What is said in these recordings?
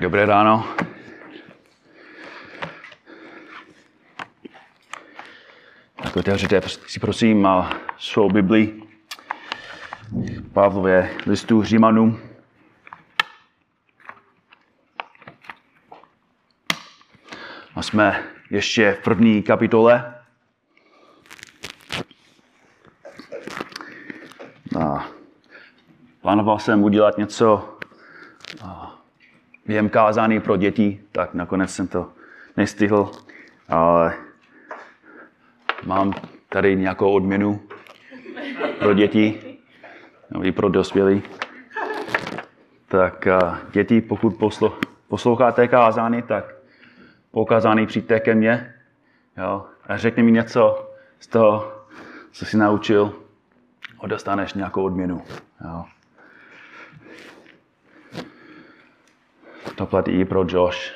Dobré ráno. Tak otevřete si prosím svou Bibli Pavlově listu Římanům. A jsme ještě v první kapitole. A plánoval jsem udělat něco během kázání pro děti, tak nakonec jsem to nestihl, ale mám tady nějakou odměnu pro děti, no i pro dospělí. Tak děti, pokud posloucháte kázání, tak po kázání přijďte ke mně jo, a řekni mi něco z toho, co jsi naučil a dostaneš nějakou odměnu. Jo. To platí i pro Josh.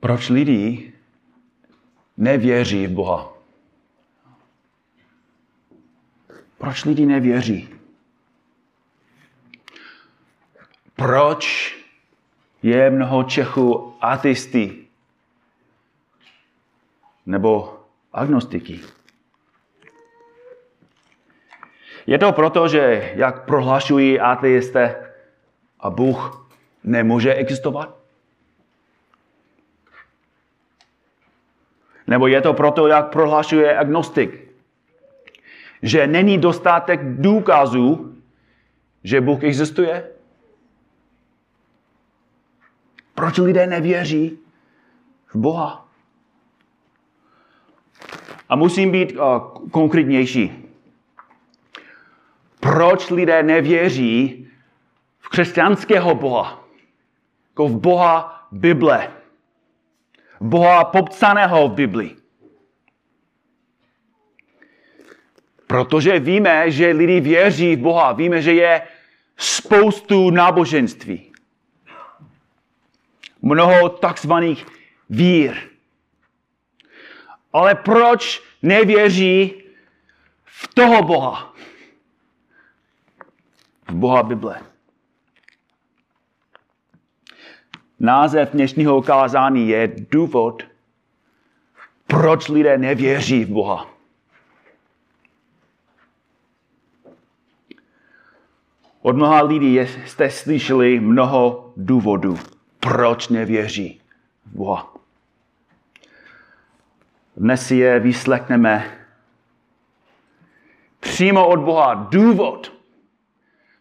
Proč lidi nevěří v Boha? Proč lidi nevěří? Proč je mnoho Čechů ateisty nebo agnostiky? Je to proto, že jak prohlašují ateisté, a Bůh nemůže existovat? Nebo je to proto, jak prohlašuje agnostik, že není dostatek důkazů, že Bůh existuje? Proč lidé nevěří v Boha? A musím být uh, konkrétnější proč lidé nevěří v křesťanského Boha, jako v Boha Bible, Boha popsaného v Bibli. Protože víme, že lidi věří v Boha, víme, že je spoustu náboženství. Mnoho takzvaných vír. Ale proč nevěří v toho Boha? V Boha Bible. Název dnešního kázání je důvod, proč lidé nevěří v Boha. Od mnoha lidí jste slyšeli mnoho důvodů, proč nevěří v Boha. Dnes si je vyslechneme přímo od Boha důvod,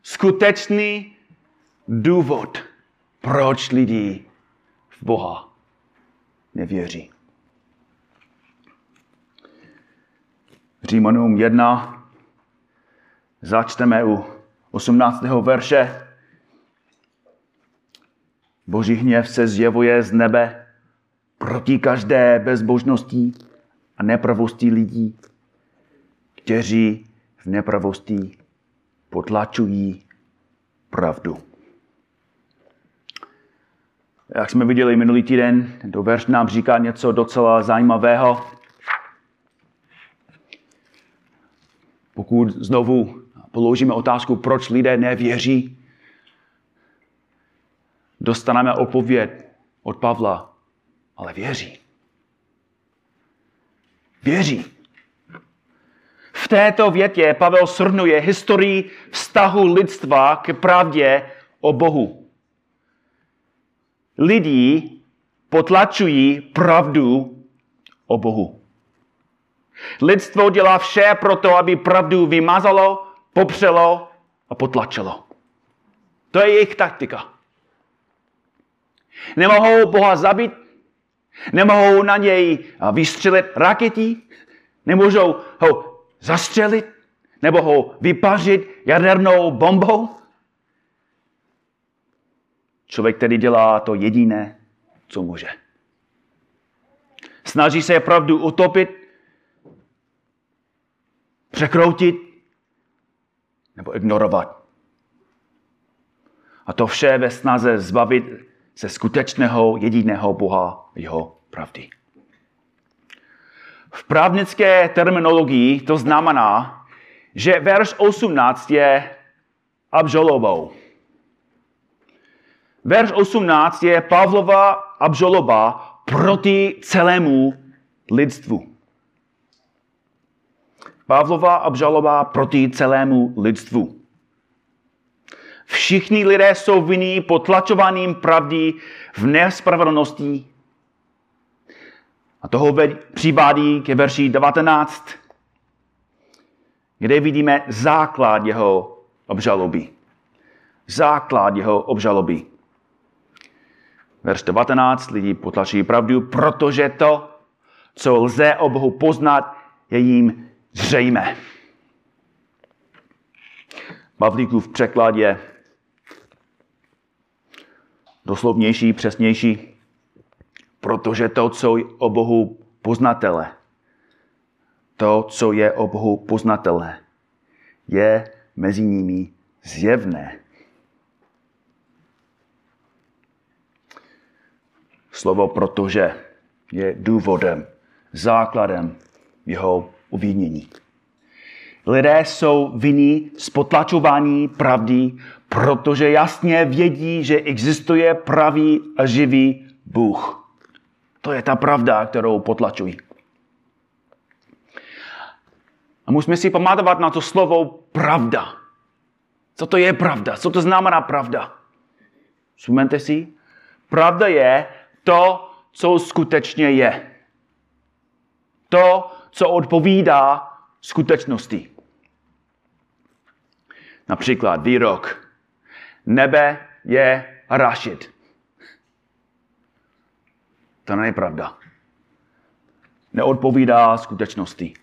skutečný důvod, proč lidi v Boha nevěří. Římanům 1 začteme u 18. verše. Boží hněv se zjevuje z nebe proti každé bezbožnosti a nepravosti lidí, kteří v nepravosti potlačují pravdu. Jak jsme viděli minulý týden, tento verš nám říká něco docela zajímavého. Pokud znovu položíme otázku, proč lidé nevěří, dostaneme odpověď od Pavla, ale věří. Věří. V této větě Pavel shrnuje historii vztahu lidstva k pravdě o Bohu. Lidi potlačují pravdu o Bohu. Lidstvo dělá vše pro to, aby pravdu vymazalo, popřelo a potlačilo. To je jejich taktika. Nemohou Boha zabít, nemohou na něj vystřelit rakety, nemůžou ho zastřelit nebo ho vypařit jadernou bombou? Člověk tedy dělá to jediné, co může. Snaží se pravdu utopit, překroutit nebo ignorovat. A to vše ve snaze zbavit se skutečného jediného Boha jeho pravdy. V právnické terminologii to znamená, že verš 18 je obžalobou. Verš 18 je Pavlova obžaloba proti celému lidstvu. Pavlova obžaloba proti celému lidstvu. Všichni lidé jsou vinní potlačovaným pravdy v nespravedlnosti. A toho přivádí ke verši 19, kde vidíme základ jeho obžaloby. Základ jeho obžaloby. Verš 19, lidi potlačují pravdu, protože to, co lze o Bohu poznat, je jim zřejmé. Pavlíkův překlad je doslovnější, přesnější, protože to, co je o Bohu poznatele, to, co je o Bohu poznatele, je mezi nimi zjevné. Slovo protože je důvodem, základem jeho uvinění. Lidé jsou vinní z potlačování pravdy, protože jasně vědí, že existuje pravý a živý Bůh. To je ta pravda, kterou potlačují. A musíme si pamatovat na to slovo pravda. Co to je pravda? Co to znamená pravda? Vzpomeňte si? Pravda je to, co skutečně je. To, co odpovídá skutečnosti. Například výrok. Nebe je Rašid. To není pravda. Neodpovídá skutečnosti.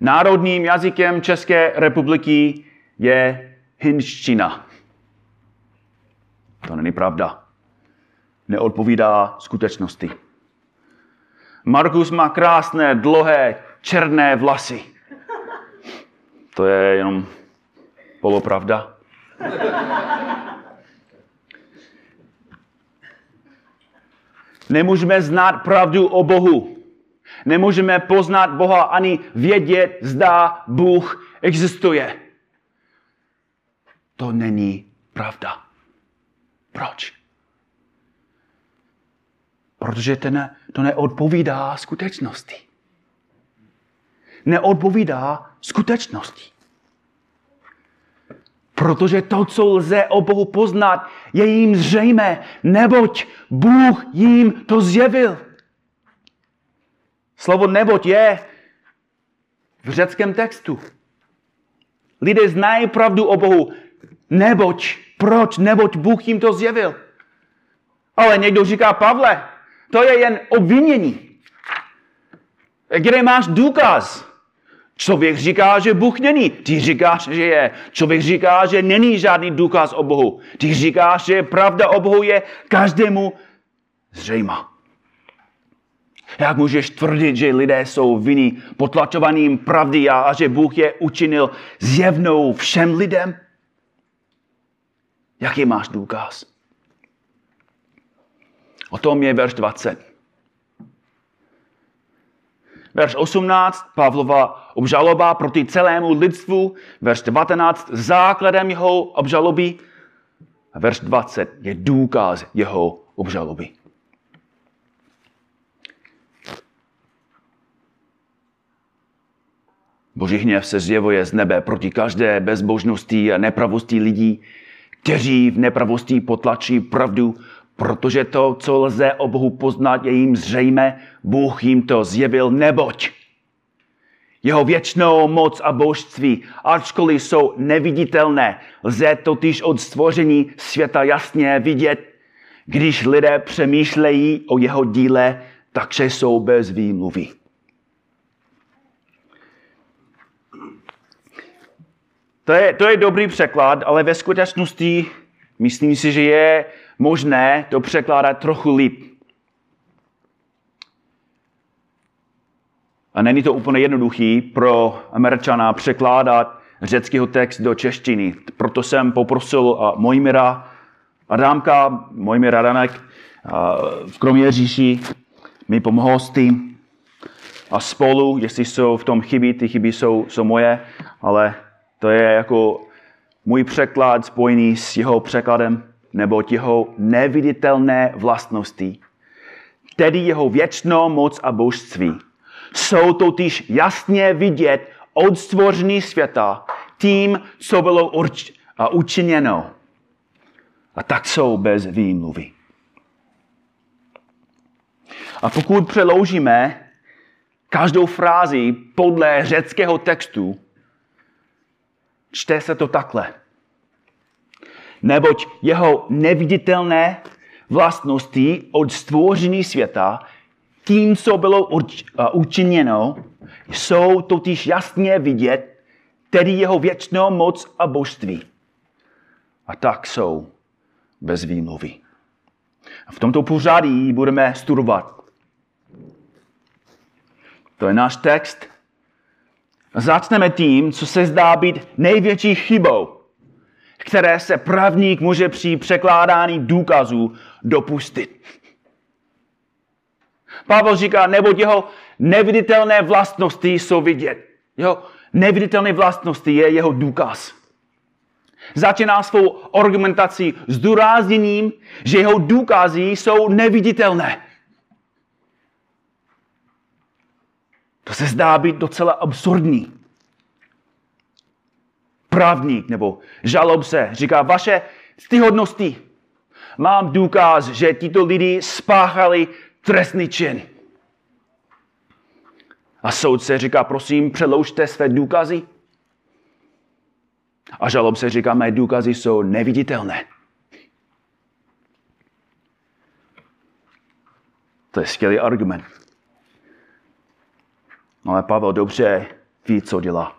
Národním jazykem České republiky je hinština. To není pravda. Neodpovídá skutečnosti. Markus má krásné, dlouhé, černé vlasy. To je jenom polopravda. Nemůžeme znát pravdu o Bohu. Nemůžeme poznat Boha ani vědět, zda Bůh existuje. To není pravda. Proč? Protože to, ne, to neodpovídá skutečnosti. Neodpovídá skutečnosti. Protože to, co lze o Bohu poznat, je jim zřejmé, neboť Bůh jim to zjevil. Slovo neboť je v řeckém textu. Lidé znají pravdu o Bohu. Neboť. Proč? Neboť Bůh jim to zjevil. Ale někdo říká, Pavle, to je jen obvinění. Kde máš důkaz? Člověk říká, že Bůh není. Ty říkáš, že je. Člověk říká, že není žádný důkaz o Bohu. Ty říkáš, že pravda o Bohu je každému zřejmá. Jak můžeš tvrdit, že lidé jsou vinní potlačovaným pravdy a, a že Bůh je učinil zjevnou všem lidem? Jaký máš důkaz? O tom je verš 20. Verš 18, Pavlova obžaloba proti celému lidstvu. Verš 19, základem jeho obžaloby. A verš 20 je důkaz jeho obžaloby. Boží hněv se zjevuje z nebe proti každé bezbožnosti a nepravosti lidí, kteří v nepravosti potlačí pravdu, protože to, co lze o Bohu poznat, je jim zřejmé, Bůh jim to zjevil, neboť jeho věčnou moc a božství, ačkoliv jsou neviditelné, lze totiž od stvoření světa jasně vidět, když lidé přemýšlejí o jeho díle, takže jsou bez výmluvy. To je, to je dobrý překlad, ale ve skutečnosti myslím si, že je možné to překládat trochu líp. A není to úplně jednoduchý pro Američana překládat řeckého text do češtiny. Proto jsem poprosil Mojmira Adámka, Mojmir Adamek v Kroměříži mi pomohl s tím. A spolu, jestli jsou v tom chyby, ty chyby jsou, jsou moje, ale To je jako můj překlad spojený s jeho překladem, nebo jeho neviditelné vlastnosti, tedy jeho věčnou moc a božství. Jsou totiž jasně vidět od stvoření světa tím, co bylo urč- a učiněno. A tak jsou bez výmluvy. A pokud přeloužíme každou frázi podle řeckého textu, čte se to takhle. Neboť jeho neviditelné vlastnosti od stvoření světa, tím, co bylo učiněno, jsou totiž jasně vidět, tedy jeho věčnou moc a božství. A tak jsou bez výmluvy. A v tomto pořadí budeme studovat. To je náš text. Začneme tím, co se zdá být největší chybou, které se právník může při překládání důkazů dopustit. Pavel říká, nebo jeho neviditelné vlastnosti jsou vidět. Jeho neviditelné vlastnosti je jeho důkaz. Začíná svou argumentací s důrazněním, že jeho důkazy jsou neviditelné. To se zdá být docela absurdní. Právník nebo žalobce říká, vaše stíhodnosti. Mám důkaz, že tito lidi spáchali trestný čin. A soudce říká, prosím, přeloužte své důkazy. A žalobce říká, mé důkazy jsou neviditelné. To je skvělý argument. Ale Pavel dobře ví, co dělá.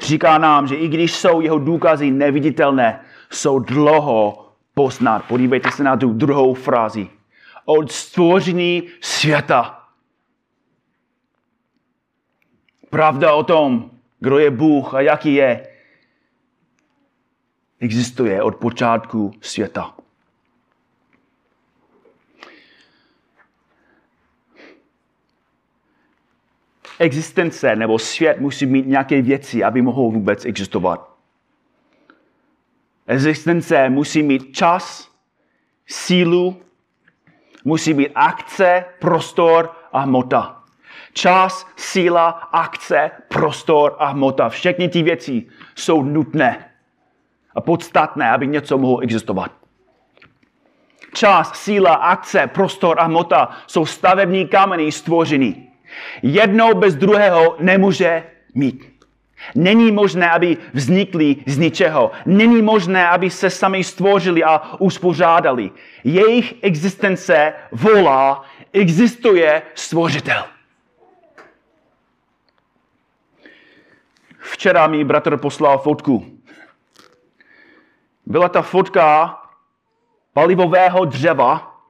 Říká nám, že i když jsou jeho důkazy neviditelné, jsou dlouho poznat. Podívejte se na tu druhou frázi. Od stvoření světa. Pravda o tom, kdo je Bůh a jaký je, existuje od počátku světa. Existence nebo svět musí mít nějaké věci, aby mohl vůbec existovat. Existence musí mít čas, sílu, musí mít akce, prostor a hmota. Čas, síla, akce, prostor a hmota. Všechny ty věci jsou nutné a podstatné, aby něco mohlo existovat. Čas, síla, akce, prostor a hmota jsou stavební kameny stvoření. Jednou bez druhého nemůže mít. Není možné, aby vznikli z ničeho. Není možné, aby se sami stvořili a uspořádali. Jejich existence volá, existuje stvořitel. Včera mi bratr poslal fotku. Byla ta fotka palivového dřeva,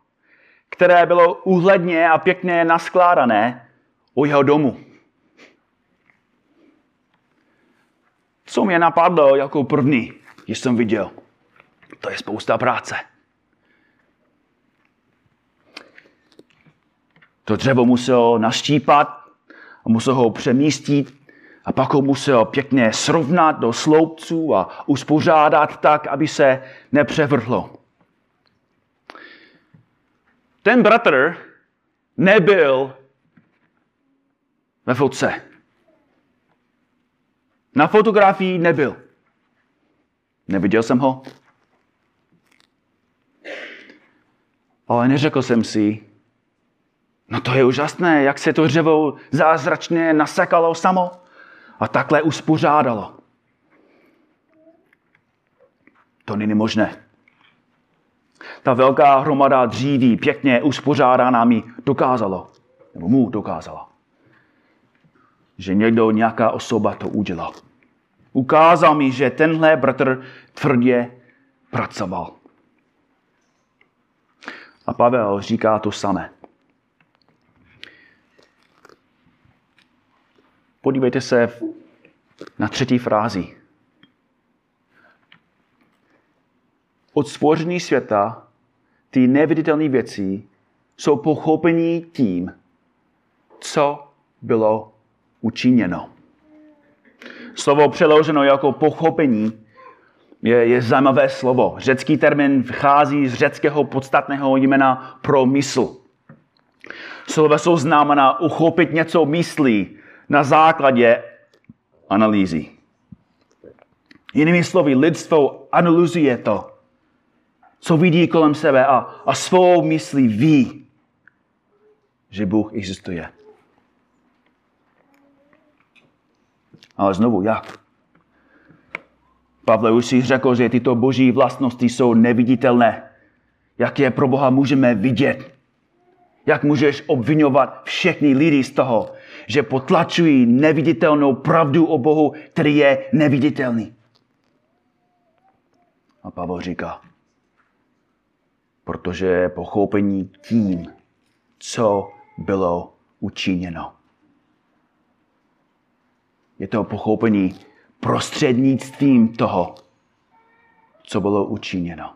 které bylo úhledně a pěkně naskládané u jeho domu. Mě napadlo jako první, když jsem viděl? To je spousta práce. To dřevo musel naštípat a musel ho přemístit a pak ho musel pěkně srovnat do sloupců a uspořádat tak, aby se nepřevrhlo. Ten bratr nebyl ve fotce. Na fotografii nebyl. Neviděl jsem ho. Ale neřekl jsem si, no to je úžasné, jak se to dřevo zázračně nasekalo samo a takhle uspořádalo. To není možné. Ta velká hromada dříví, pěkně uspořádaná mi dokázalo, nebo mu dokázala že někdo, nějaká osoba to udělal. Ukázal mi, že tenhle bratr tvrdě pracoval. A Pavel říká to samé. Podívejte se na třetí frázi. Od stvoření světa ty neviditelné věci jsou pochopení tím, co bylo učiněno. Slovo přeloženo jako pochopení je, je zajímavé slovo. Řecký termín vchází z řeckého podstatného jména pro mysl. Slova jsou znamená uchopit něco myslí na základě analýzy. Jinými slovy, lidstvo analyzuje to, co vidí kolem sebe a, a svou myslí ví, že Bůh existuje. Ale znovu, jak? Pavle už si řekl, že tyto boží vlastnosti jsou neviditelné. Jak je pro Boha můžeme vidět? Jak můžeš obvinovat všechny lidi z toho, že potlačují neviditelnou pravdu o Bohu, který je neviditelný? A Pavel říká, protože pochopení tím, co bylo učiněno. Je to pochopení prostřednictvím toho, co bylo učiněno.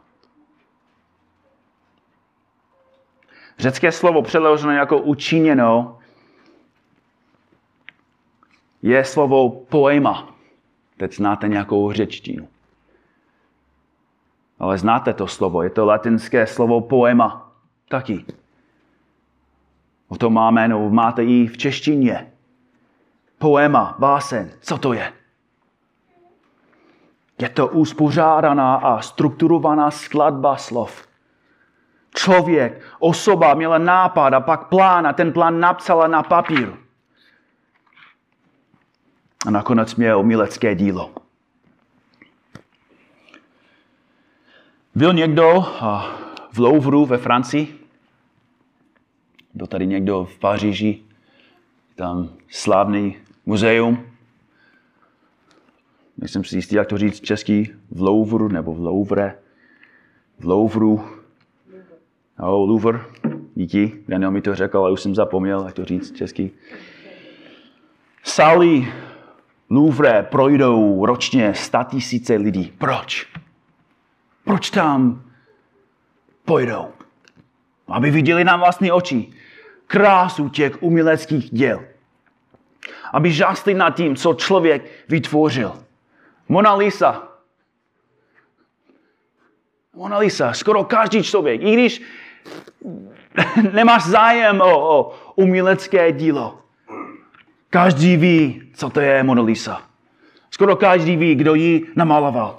Řecké slovo přeloženo jako učiněno je slovo poema. Teď znáte nějakou řečtinu. Ale znáte to slovo, je to latinské slovo poema. Taky. O to máme, no máte i v češtině. Poema, básen, co to je? Je to uspořádaná a strukturovaná skladba slov. Člověk, osoba měla nápad a pak plán a ten plán napsala na papír. A nakonec měl umělecké dílo. Byl někdo v Louvru ve Francii? Byl tady někdo v Paříži? Tam slavný muzeum. Nejsem si jistý, jak to říct český. V Louvru nebo v Louvre. V Louvru. Oh, Louvre. Díky. Daniel mi to řekl, ale už jsem zapomněl, jak to říct český. Sály Louvre projdou ročně tisíce lidí. Proč? Proč tam pojdou? Aby viděli na vlastní oči krásu těch uměleckých děl. Aby žásli nad tím, co člověk vytvořil. Mona Lisa. Mona Lisa, skoro každý člověk, i když nemáš zájem o, o umělecké dílo, každý ví, co to je Mona Lisa. Skoro každý ví, kdo ji namaloval.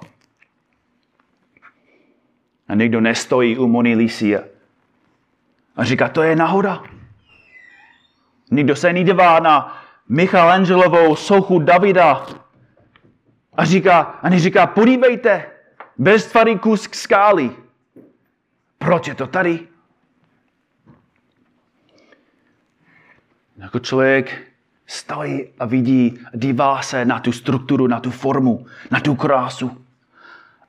A někdo nestojí u Mona Lisy a říká, to je náhoda. Nikdo se nedívá na Michelangelovou sochu Davida a říká, a neříká, podívejte, beztvarý kus k skály. Proč je to tady? Jako člověk stojí a vidí, dívá se na tu strukturu, na tu formu, na tu krásu.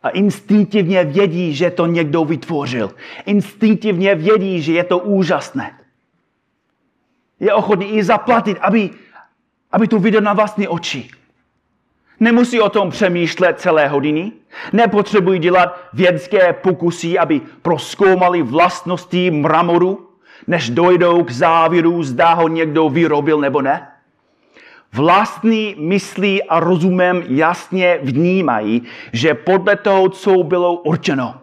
A instinktivně vědí, že to někdo vytvořil. Instinktivně vědí, že je to úžasné. Je ochotný i zaplatit, aby, aby to viděl na vlastní oči. Nemusí o tom přemýšlet celé hodiny. Nepotřebují dělat vědecké pokusy, aby proskoumali vlastnosti mramoru, než dojdou k závěru, zda ho někdo vyrobil nebo ne. Vlastní myslí a rozumem jasně vnímají, že podle toho, co bylo určeno,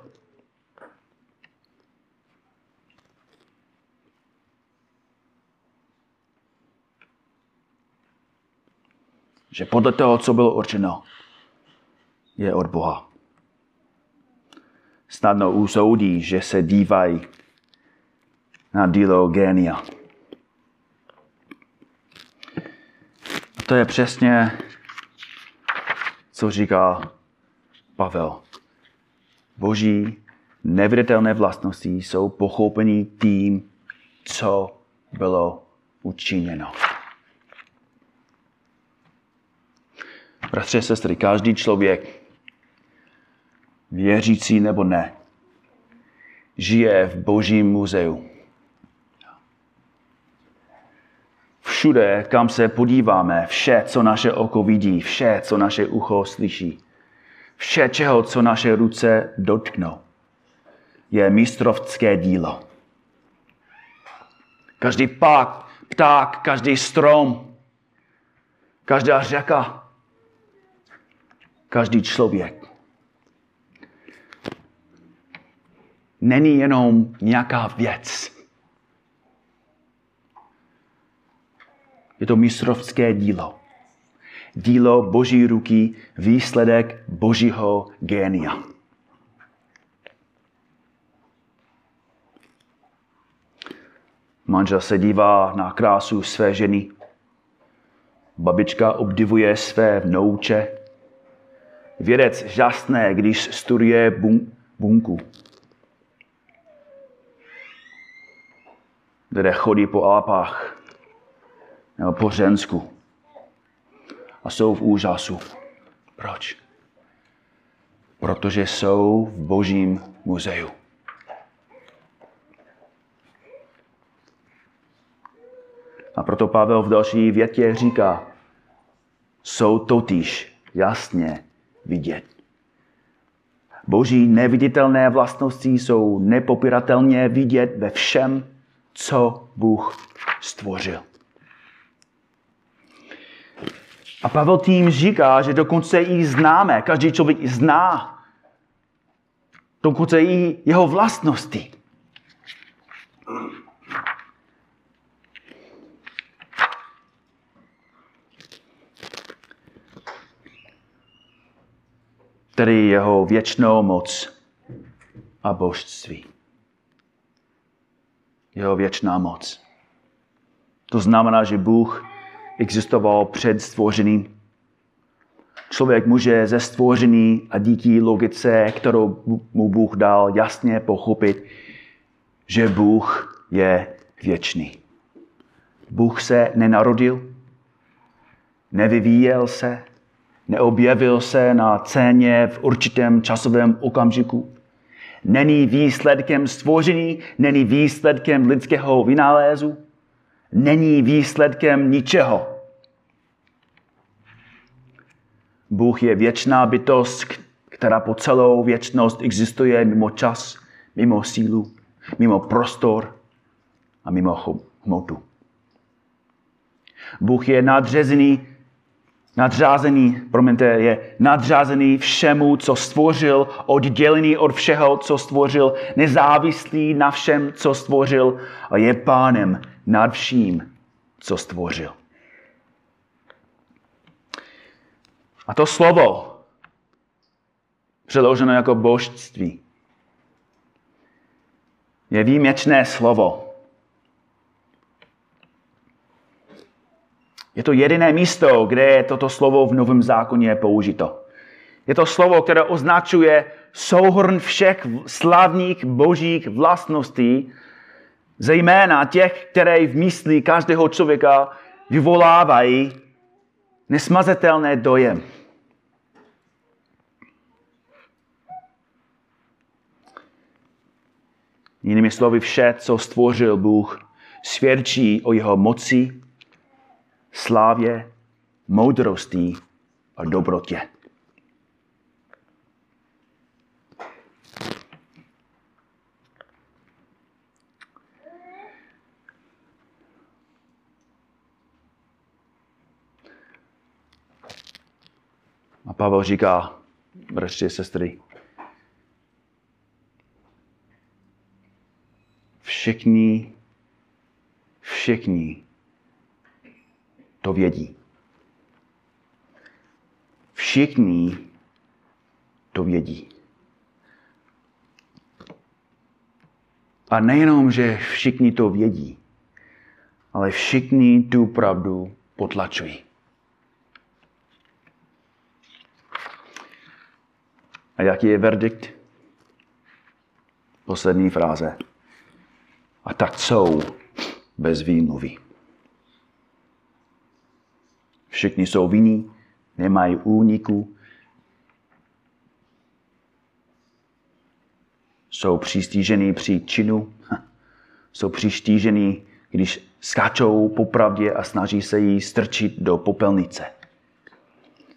že podle toho, co bylo určeno, je od Boha. Snadno usoudí, že se dívají na dílo genia. A to je přesně, co říká Pavel. Boží neviditelné vlastnosti jsou pochopení tím, co bylo učiněno. Bratře, sestry, každý člověk, věřící nebo ne, žije v božím muzeu. Všude, kam se podíváme, vše, co naše oko vidí, vše, co naše ucho slyší, vše, čeho, co naše ruce dotknou, je mistrovské dílo. Každý pák, pták, každý strom, každá řeka, každý člověk není jenom nějaká věc. Je to mistrovské dílo. Dílo Boží ruky, výsledek Božího génia. Manžel se dívá na krásu své ženy. Babička obdivuje své vnouče. Vědec žasné, když studuje bun- bunku. Lidé chodí po Alpách nebo po Řensku a jsou v úžasu. Proč? Protože jsou v Božím muzeu. A proto Pavel v další větě říká, jsou totiž jasně vidět. Boží neviditelné vlastnosti jsou nepopiratelně vidět ve všem, co Bůh stvořil. A Pavel tím říká, že dokonce i známe, každý člověk zná dokonce i jeho vlastnosti. Tedy jeho věčnou moc a božství. Jeho věčná moc. To znamená, že Bůh existoval před stvořením. Člověk může ze stvoření a díky logice, kterou mu Bůh dal, jasně pochopit, že Bůh je věčný. Bůh se nenarodil, nevyvíjel se, neobjevil se na céně v určitém časovém okamžiku. Není výsledkem stvoření, není výsledkem lidského vynálézu, není výsledkem ničeho. Bůh je věčná bytost, která po celou věčnost existuje mimo čas, mimo sílu, mimo prostor a mimo hmotu. Bůh je nadřezený, nadřázený, promiňte, je nadřázený všemu, co stvořil, oddělený od všeho, co stvořil, nezávislý na všem, co stvořil a je pánem nad vším, co stvořil. A to slovo, přeloženo jako božství, je výjimečné slovo. Je to jediné místo, kde je toto slovo v Novém zákoně použito. Je to slovo, které označuje souhrn všech slavných božích vlastností, zejména těch, které v mysli každého člověka vyvolávají nesmazatelné dojem. Jinými slovy, vše, co stvořil Bůh, svědčí o jeho moci, slávě, moudrosti a dobrotě. A Pavel říká, bratři a sestry, všichni, všichni to vědí. Všichni to vědí. A nejenom, že všichni to vědí, ale všichni tu pravdu potlačují. A jaký je verdikt? Poslední fráze. A tak jsou bez výmluvy. Všichni jsou vinní, nemají úniku, jsou přistížení při činu, jsou přištížení, když skáčou po pravdě a snaží se jí strčit do popelnice.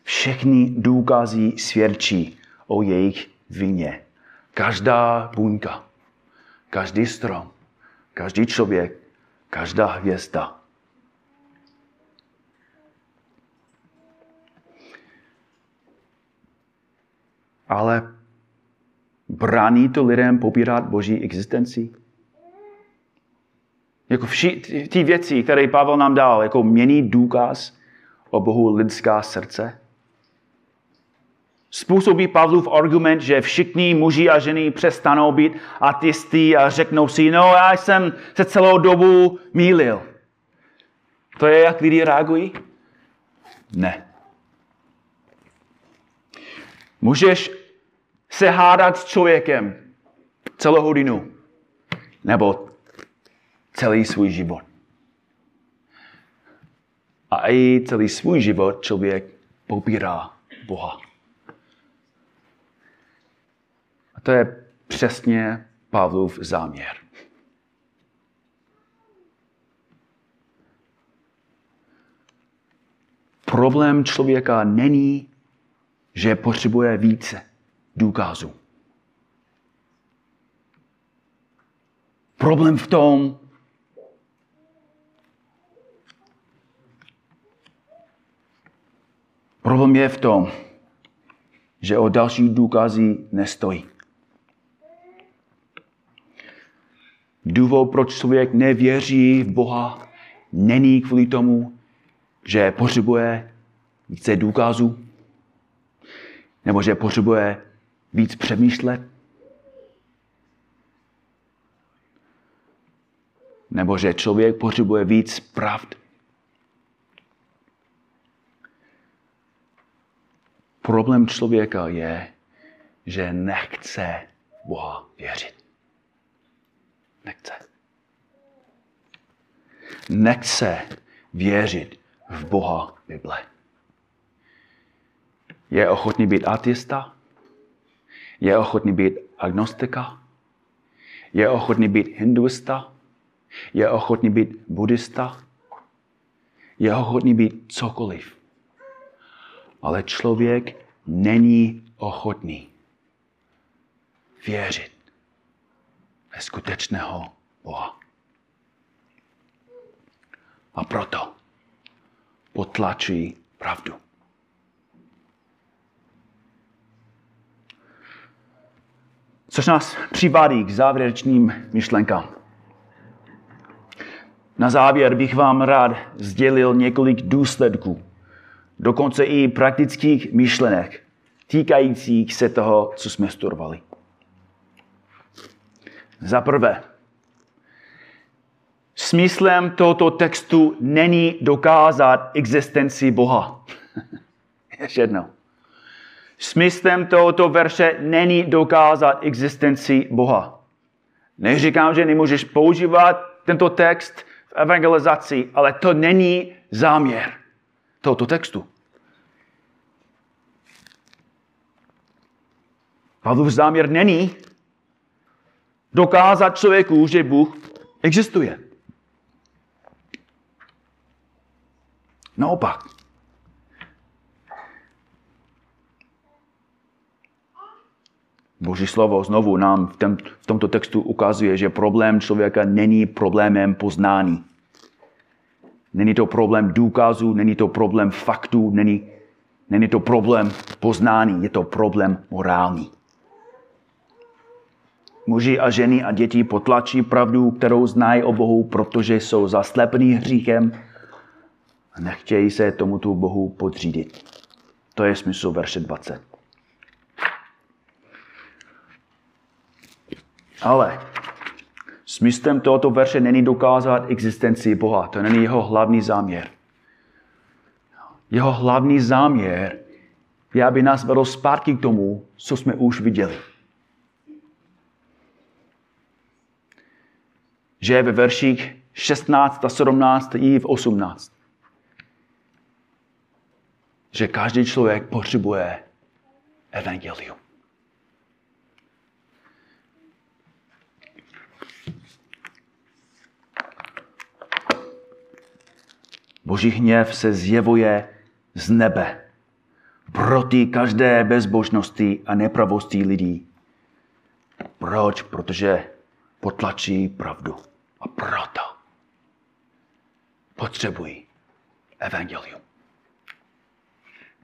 Všechny důkazy svědčí o jejich vině. Každá buňka, každý strom, každý člověk, každá hvězda. Ale brání to lidem popírat boží existenci? Jako vši, ty věci, které Pavel nám dal, jako mění důkaz o Bohu lidská srdce? Způsobí Pavlův argument, že všichni muži a ženy přestanou být ateisty a řeknou si, no já jsem se celou dobu mýlil. To je, jak lidi reagují? Ne. Můžeš se hádat s člověkem celou hodinu nebo celý svůj život. A i celý svůj život člověk popírá Boha. A to je přesně Pavlův záměr. Problém člověka není, že potřebuje více důkazů. Problém v tom, problém je v tom, že o další důkazy nestojí. Důvod, proč člověk nevěří v Boha, není kvůli tomu, že potřebuje více důkazů, nebo že potřebuje víc přemýšlet, nebo že člověk potřebuje víc pravd. Problém člověka je, že nechce Boha věřit. Nechce. Nechce věřit v Boha Bible. Je ochotný být ateista? Je ochotný být agnostika? Je ochotný být hinduista? Je ochotný být buddhista? Je ochotný být cokoliv. Ale člověk není ochotný věřit ve skutečného Boha. A proto potlačují pravdu. Což nás přivádí k závěrečným myšlenkám. Na závěr bych vám rád sdělil několik důsledků, dokonce i praktických myšlenek, týkajících se toho, co jsme studovali. Za prvé, smyslem tohoto textu není dokázat existenci Boha. Ještě jednou. Smyslem tohoto verše není dokázat existenci Boha. Neříkám, že nemůžeš používat tento text v evangelizaci, ale to není záměr tohoto textu. Pavlův záměr není dokázat člověku, že Bůh existuje. Naopak. Boží slovo znovu nám v, tom, v tomto textu ukazuje, že problém člověka není problémem poznání. Není to problém důkazů, není to problém faktů, není, není to problém poznání, je to problém morální. Muži a ženy a děti potlačí pravdu, kterou znají o Bohu, protože jsou zaslepení hříchem a nechtějí se tomuto Bohu podřídit. To je smysl verše 20. Ale smyslem tohoto verše není dokázat existenci Boha. To není jeho hlavní záměr. Jeho hlavní záměr je, aby nás vedl zpátky k tomu, co jsme už viděli. Že je ve verších 16 a 17 i v 18. Že každý člověk potřebuje evangelium. Boží hněv se zjevuje z nebe proti každé bezbožnosti a nepravosti lidí. Proč? Protože potlačí pravdu. A proto potřebují evangelium.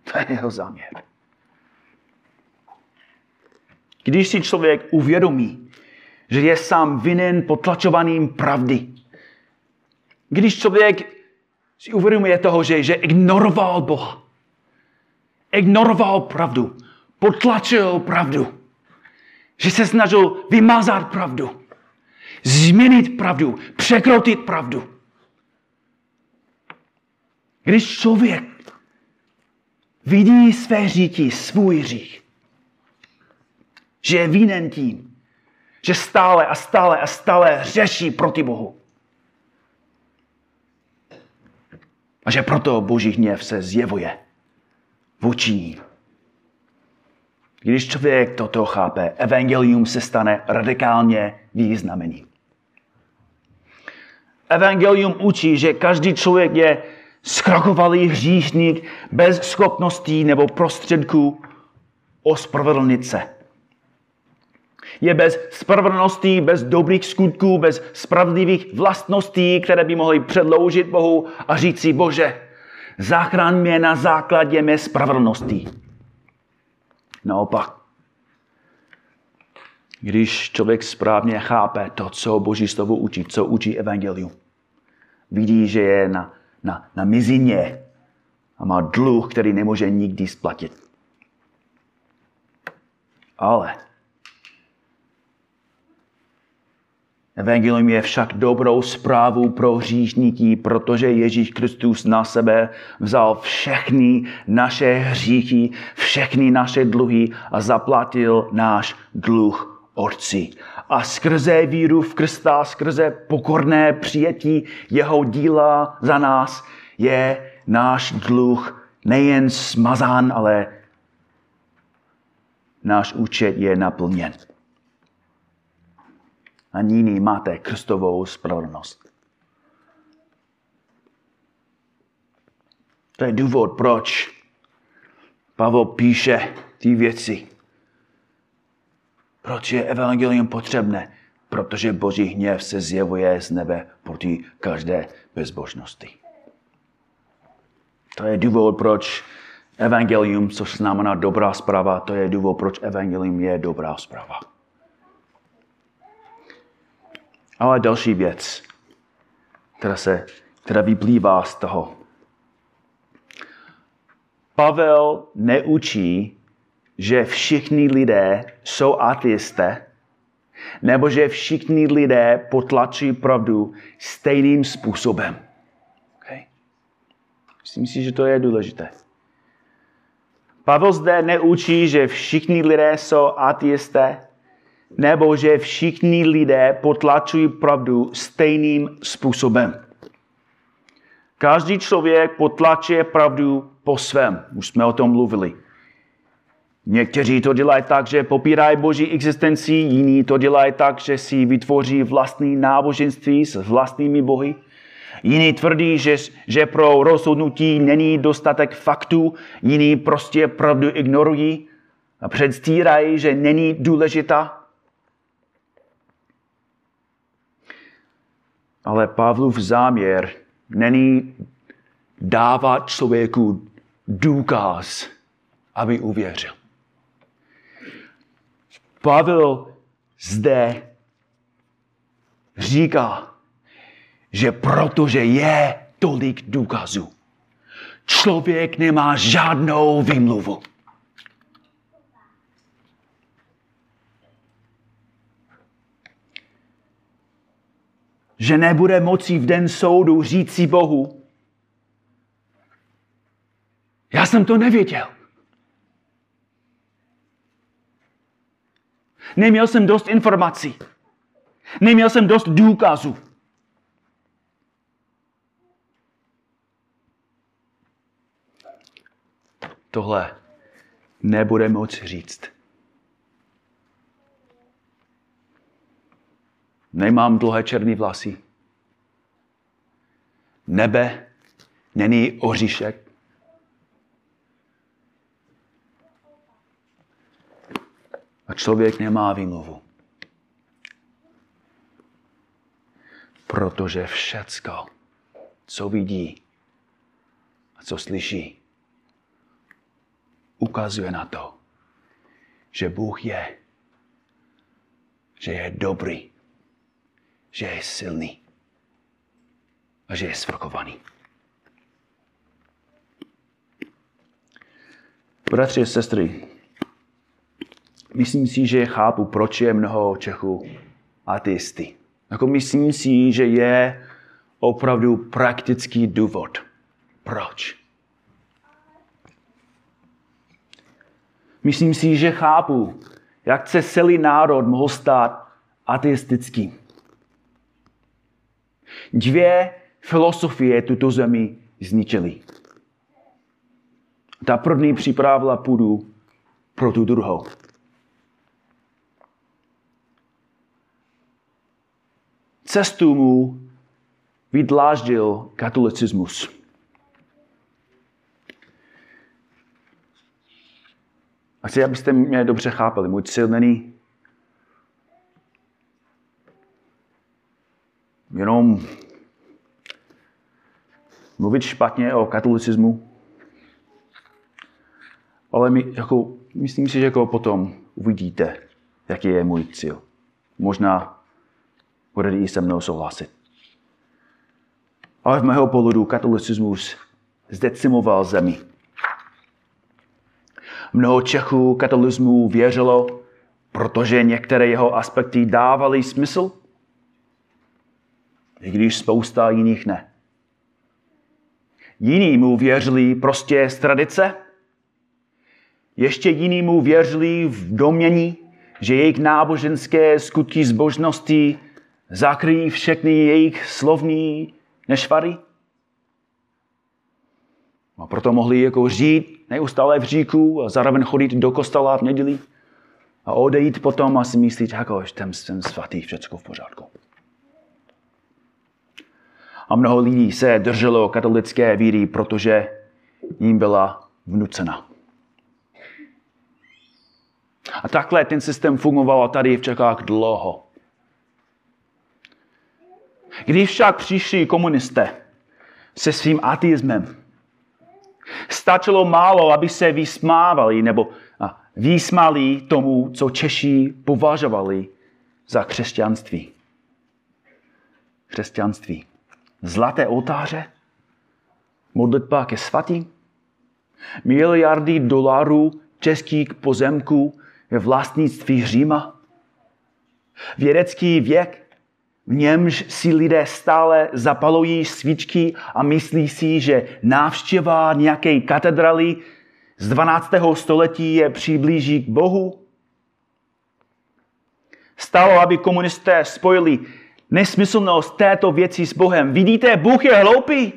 To je jeho záměr. Když si člověk uvědomí, že je sám vinen potlačovaným pravdy. Když člověk si uvědomuje toho, že, že ignoroval Boha, ignoroval pravdu, potlačil pravdu, že se snažil vymazat pravdu, změnit pravdu, překrotit pravdu. Když člověk vidí své hříky, svůj hřích, že je vinen tím, že stále a stále a stále řeší proti Bohu. A že proto boží hněv se zjevuje vůči ní. Když člověk toto chápe, evangelium se stane radikálně význameným. Evangelium učí, že každý člověk je skrokovalý hříšník bez schopností nebo prostředků ospravedlnit se. Je bez spravedlnosti, bez dobrých skutků, bez spravedlivých vlastností, které by mohly předloužit Bohu a říct si, Bože, zachraň mě na základě mé spravedlnosti. Naopak, když člověk správně chápe to, co Boží slovo učí, co učí Evangelium, vidí, že je na, na, na mizině a má dluh, který nemůže nikdy splatit. Ale Evangelium je však dobrou zprávou pro hříšníky, protože Ježíš Kristus na sebe vzal všechny naše hříchy, všechny naše dluhy a zaplatil náš dluh Otci. A skrze víru v Krista, skrze pokorné přijetí jeho díla za nás je náš dluh nejen smazán, ale náš účet je naplněn a nyní máte krstovou spravedlnost. To je důvod, proč Pavel píše ty věci. Proč je evangelium potřebné? Protože boží hněv se zjevuje z nebe proti každé bezbožnosti. To je důvod, proč evangelium, což znamená dobrá zpráva, to je důvod, proč evangelium je dobrá zpráva. Ale další věc, která, se, která vyplývá z toho. Pavel neučí, že všichni lidé jsou ateisté, nebo že všichni lidé potlačují pravdu stejným způsobem. Okay? Myslím si, že to je důležité. Pavel zde neučí, že všichni lidé jsou ateisté, nebo že všichni lidé potlačují pravdu stejným způsobem. Každý člověk potlačuje pravdu po svém. Už jsme o tom mluvili. Někteří to dělají tak, že popírají boží existenci, jiní to dělají tak, že si vytvoří vlastní náboženství s vlastními bohy. Jiní tvrdí, že, že pro rozhodnutí není dostatek faktů, jiní prostě pravdu ignorují a předstírají, že není důležitá. Ale Pavlův záměr není dávat člověku důkaz, aby uvěřil. Pavel zde říká, že protože je tolik důkazů, člověk nemá žádnou výmluvu. Že nebude moci v den soudu říci Bohu, já jsem to nevěděl. Neměl jsem dost informací. Neměl jsem dost důkazů. Tohle nebude moci říct. Nemám dlouhé černé vlasy. Nebe není oříšek. A člověk nemá výmluvu. Protože všecko, co vidí a co slyší, ukazuje na to, že Bůh je že je dobrý, že je silný a že je svrchovaný. Bratři a sestry, myslím si, že chápu, proč je mnoho Čechů ateisty. Jako myslím si, že je opravdu praktický důvod. Proč? Myslím si, že chápu, jak se celý národ mohl stát ateistický. Dvě filosofie tuto zemi zničily. Ta první připravila půdu pro tu druhou. Cestu mu vydláždil katolicismus. A chci, abyste mě dobře chápali. Můj cíl není jenom mluvit špatně o katolicismu, ale my, jako, myslím si, že jako potom uvidíte, jaký je můj cíl. Možná budete i se mnou souhlasit. Ale v mého pohledu katolicismus zdecimoval zemi. Mnoho Čechů katolismu věřilo, protože některé jeho aspekty dávaly smysl, i když spousta jiných ne. Jiní mu věřili prostě z tradice, ještě jiní mu věřili v domění, že jejich náboženské skutky zbožnosti zakryjí všechny jejich slovní nešvary. A proto mohli jako žít neustále v říku a zároveň chodit do kostela v neděli a odejít potom a si myslet, jako, ten jsem svatý, všechno v pořádku. A mnoho lidí se drželo katolické víry, protože jim byla vnucena. A takhle ten systém fungoval tady v Čechách dlouho. Když však přišli komunisté se svým ateismem, stačilo málo, aby se vysmávali nebo vysmali tomu, co Češi považovali za křesťanství. Křesťanství. Zlaté oltáře, modlitba ke svatým, miliardy dolarů českých pozemků ve vlastnictví Říma, vědecký věk, v němž si lidé stále zapalují svíčky a myslí si, že návštěva nějaké katedraly z 12. století je přiblíží k Bohu. Stalo, aby komunisté spojili nesmyslnost této věci s Bohem. Vidíte, Bůh je hloupý.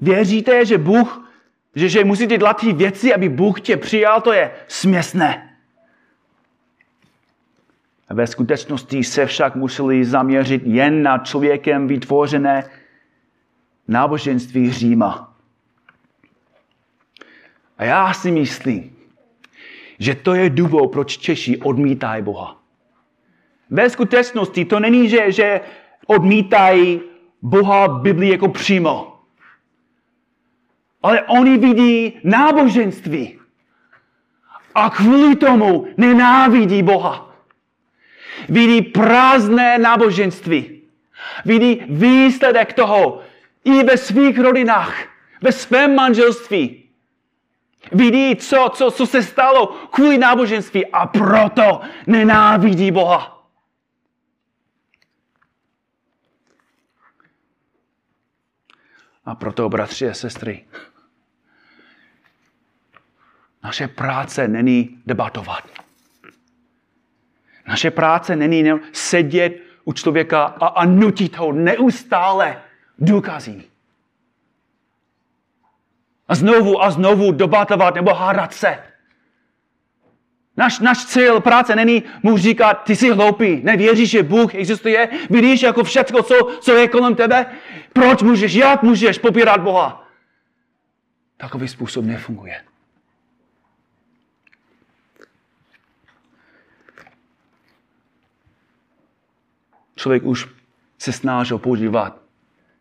Věříte, že Bůh, že, že musíte dělat ty věci, aby Bůh tě přijal, to je směsné. Ve skutečnosti se však museli zaměřit jen na člověkem vytvořené náboženství Říma. A já si myslím, že to je důvod, proč Češi odmítají Boha. Ve skutečnosti to není, že, že odmítají Boha Biblii jako přímo. Ale oni vidí náboženství. A kvůli tomu nenávidí Boha vidí prázdné náboženství. Vidí výsledek toho i ve svých rodinách, ve svém manželství. Vidí, co, co, co se stalo kvůli náboženství a proto nenávidí Boha. A proto, bratři a sestry, naše práce není debatovat. Naše práce není sedět u člověka a, a nutit ho neustále důkazí. A znovu a znovu debatovat nebo hádat se. Naš, naš cíl práce není mu říkat, ty jsi hloupý, nevěříš, že Bůh existuje, vidíš jako všechno, co, co je kolem tebe, proč můžeš, jak můžeš popírat Boha. Takový způsob nefunguje. člověk už se snažil používat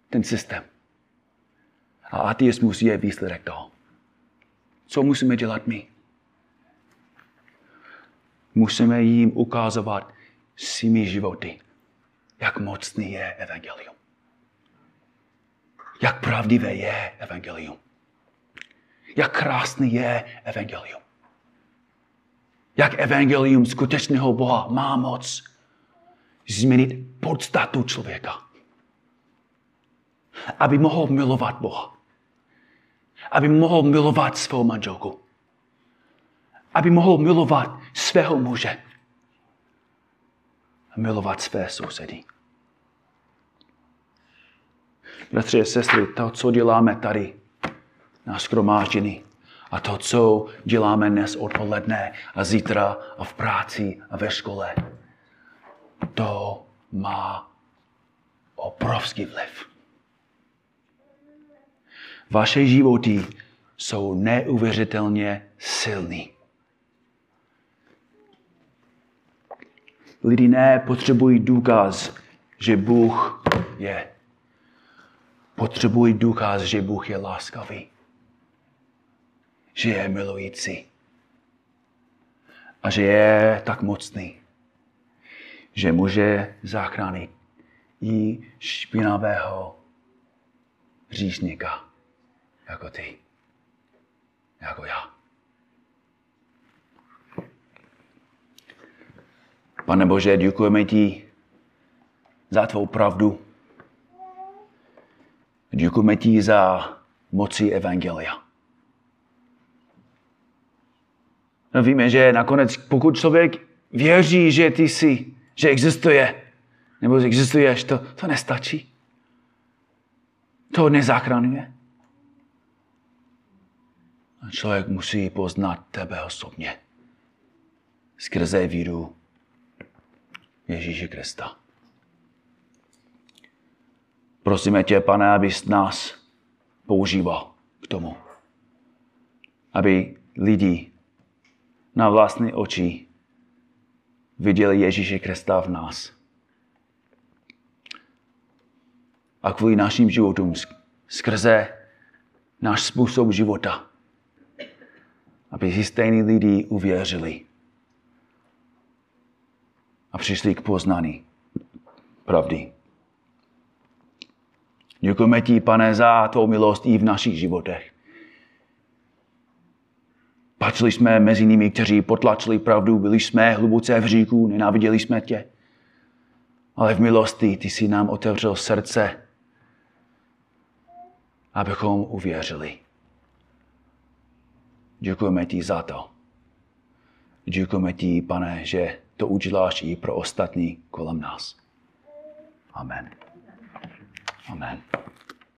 ten systém. A ateismus je výsledek toho. Co musíme dělat my? Musíme jim ukazovat svými životy, jak mocný je evangelium. Jak pravdivé je evangelium. Jak krásný je evangelium. Jak evangelium skutečného Boha má moc změnit podstatu člověka. Aby mohl milovat Boha. Aby mohl milovat svou manželku. Aby mohl milovat svého muže. A milovat své sousedy. Bratři a sestry, to, co děláme tady na skromáždění, a to, co děláme dnes odpoledne a zítra a v práci a ve škole, to má obrovský vliv. Vaše životy jsou neuvěřitelně silný. Lidi nepotřebují důkaz, že Bůh je. Potřebují důkaz, že Bůh je láskavý. Že je milující. A že je tak mocný, že může zachránit i špinavého říšníka, jako ty, jako já. Pane Bože, děkujeme ti za tvou pravdu. Děkujeme ti za moci Evangelia. No víme, že nakonec, pokud člověk věří, že ty jsi, že existuje, nebo že existuješ, to, to nestačí. To nezachraňuje. Člověk musí poznat tebe osobně. Skrze víru Ježíše Krista. Prosíme tě, pane, abys nás používal k tomu, aby lidi na vlastní oči viděli Ježíše Krista v nás. A kvůli našim životům, skrze náš způsob života, aby si stejní lidi uvěřili a přišli k poznání pravdy. Děkujeme ti, pane, za tvou milost i v našich životech. Patřili jsme mezi nimi, kteří potlačili pravdu, byli jsme hluboce v říku, nenáviděli jsme tě. Ale v milosti ty si nám otevřel srdce, abychom uvěřili. Děkujeme ti za to. Děkujeme ti, pane, že to uděláš i pro ostatní kolem nás. Amen. Amen.